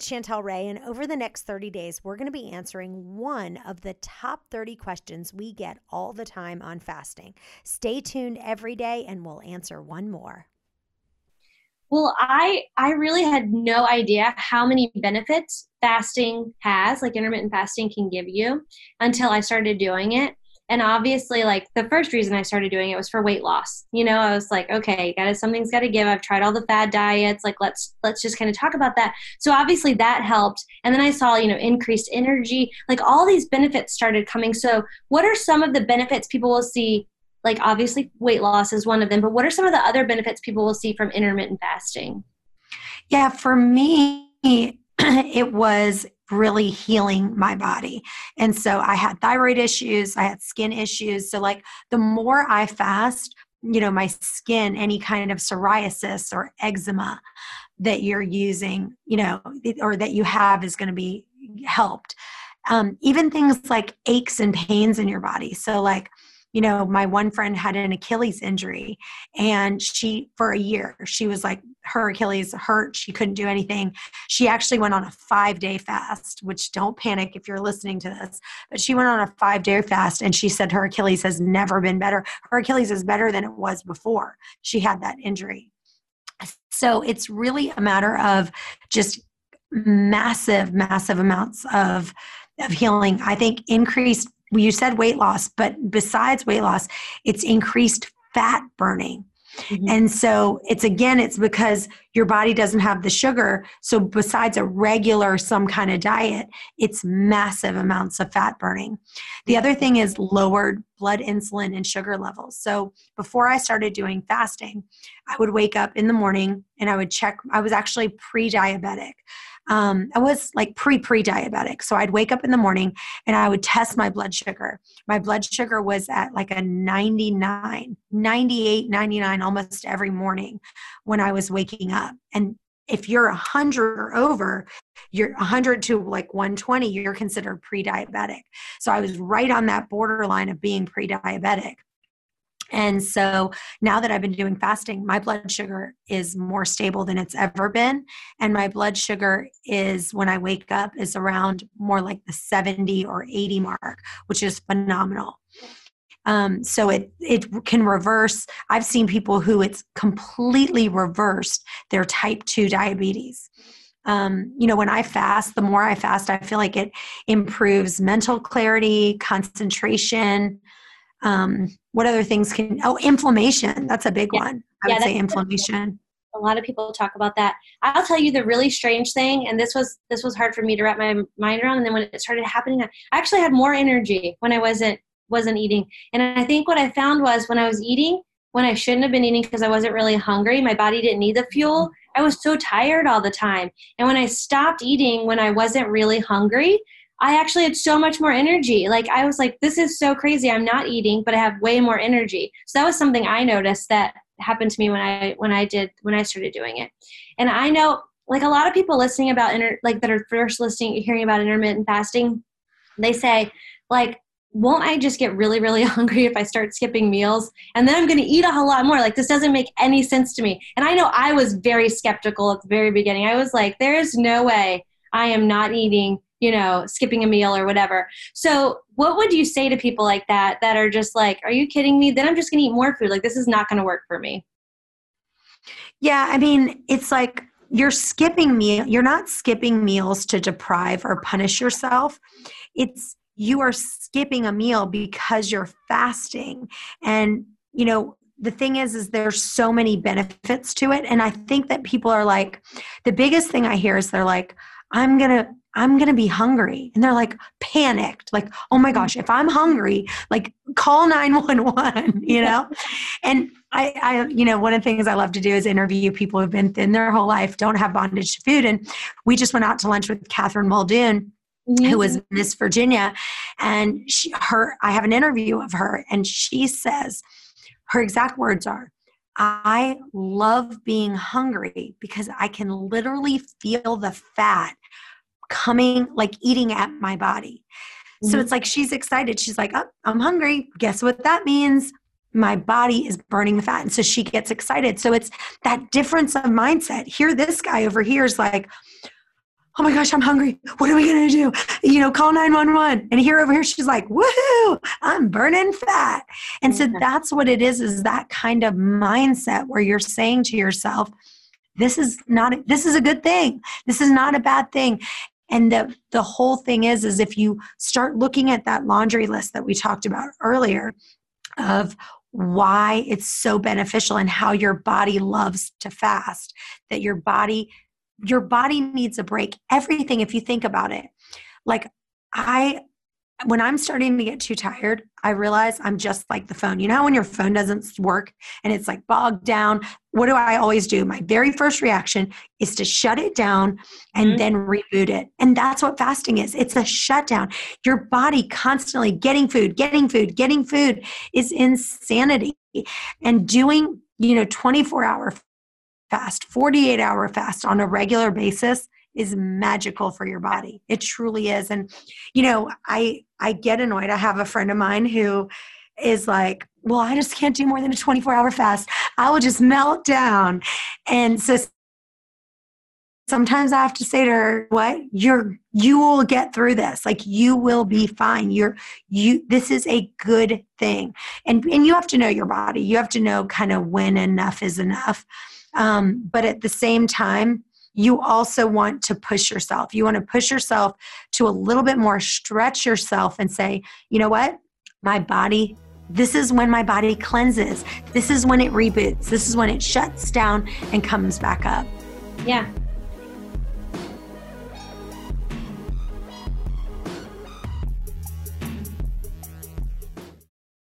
Chantel Ray, and over the next 30 days, we're going to be answering one of the top 30 questions we get all the time on fasting. Stay tuned every day, and we'll answer one more. Well, I I really had no idea how many benefits fasting has, like intermittent fasting can give you until I started doing it and obviously like the first reason i started doing it was for weight loss. You know i was like okay gotta something's got to give. I've tried all the fad diets. Like let's let's just kind of talk about that. So obviously that helped. And then i saw you know increased energy. Like all these benefits started coming. So what are some of the benefits people will see? Like obviously weight loss is one of them but what are some of the other benefits people will see from intermittent fasting? Yeah for me it was really healing my body. And so I had thyroid issues, I had skin issues. So, like, the more I fast, you know, my skin, any kind of psoriasis or eczema that you're using, you know, or that you have is going to be helped. Um, even things like aches and pains in your body. So, like, you know, my one friend had an Achilles injury and she, for a year, she was like, her Achilles hurt. She couldn't do anything. She actually went on a five day fast, which don't panic if you're listening to this, but she went on a five day fast and she said her Achilles has never been better. Her Achilles is better than it was before she had that injury. So it's really a matter of just massive, massive amounts of, of healing. I think increased you said weight loss, but besides weight loss, it's increased fat burning. Mm-hmm. And so it's again, it's because your body doesn't have the sugar. So besides a regular, some kind of diet, it's massive amounts of fat burning. The other thing is lowered blood insulin and sugar levels. So before I started doing fasting, I would wake up in the morning and I would check, I was actually pre diabetic um, I was like pre pre diabetic. So I'd wake up in the morning and I would test my blood sugar. My blood sugar was at like a 99, 98, 99 almost every morning when I was waking up. And if you're 100 or over, you're 100 to like 120, you're considered pre diabetic. So I was right on that borderline of being pre diabetic. And so now that I've been doing fasting, my blood sugar is more stable than it's ever been. And my blood sugar is, when I wake up, is around more like the 70 or 80 mark, which is phenomenal. Um, so it it can reverse. I've seen people who it's completely reversed their type two diabetes. Um, you know, when I fast, the more I fast, I feel like it improves mental clarity, concentration, um, what other things can oh inflammation that's a big yeah. one. I yeah, would say inflammation. A lot of people talk about that. I'll tell you the really strange thing and this was this was hard for me to wrap my mind around and then when it started happening i actually had more energy when i wasn't wasn't eating. And i think what i found was when i was eating when i shouldn't have been eating because i wasn't really hungry my body didn't need the fuel i was so tired all the time. And when i stopped eating when i wasn't really hungry I actually had so much more energy. Like I was like, this is so crazy. I'm not eating, but I have way more energy. So that was something I noticed that happened to me when I when I did when I started doing it. And I know like a lot of people listening about inter like that are first listening hearing about intermittent fasting, they say like won't I just get really, really hungry if I start skipping meals? And then I'm going to eat a whole lot more. Like, this doesn't make any sense to me. And I know I was very skeptical at the very beginning. I was like, there is no way I am not eating you know, skipping a meal or whatever. So, what would you say to people like that that are just like, are you kidding me? Then I'm just going to eat more food. Like, this is not going to work for me. Yeah, I mean, it's like you're skipping meal. You're not skipping meals to deprive or punish yourself. It's you are skipping a meal because you're fasting. And, you know, the thing is is there's so many benefits to it and i think that people are like the biggest thing i hear is they're like i'm going to I'm going to be hungry. And they're like panicked, like, oh my gosh, if I'm hungry, like call 911, you know? and I, I, you know, one of the things I love to do is interview people who've been thin their whole life, don't have bondage to food. And we just went out to lunch with Catherine Muldoon mm-hmm. who was Miss Virginia, and she, her, I have an interview of her, and she says, her exact words are, I love being hungry because I can literally feel the fat coming, like eating at my body. Mm-hmm. So it's like she's excited. She's like, oh, I'm hungry. Guess what that means? My body is burning the fat. And so she gets excited. So it's that difference of mindset. Here, this guy over here is like, oh my gosh, I'm hungry. What are we going to do? You know, call 911. And here over here, she's like, woohoo, I'm burning fat. And so that's what it is, is that kind of mindset where you're saying to yourself, this is not, this is a good thing. This is not a bad thing. And the, the whole thing is, is if you start looking at that laundry list that we talked about earlier of why it's so beneficial and how your body loves to fast, that your body your body needs a break. Everything, if you think about it, like I, when I'm starting to get too tired, I realize I'm just like the phone. You know when your phone doesn't work and it's like bogged down? What do I always do? My very first reaction is to shut it down and mm-hmm. then reboot it. And that's what fasting is it's a shutdown. Your body constantly getting food, getting food, getting food is insanity. And doing, you know, 24 hour fast, 48 hour fast on a regular basis is magical for your body. It truly is. And you know, I I get annoyed. I have a friend of mine who is like, "Well, I just can't do more than a 24 hour fast. I will just melt down." And so sometimes I have to say to her, "What? You're you will get through this. Like you will be fine. You're you this is a good thing." And and you have to know your body. You have to know kind of when enough is enough. Um, but at the same time, you also want to push yourself. You want to push yourself to a little bit more, stretch yourself and say, you know what? My body, this is when my body cleanses. This is when it reboots. This is when it shuts down and comes back up. Yeah.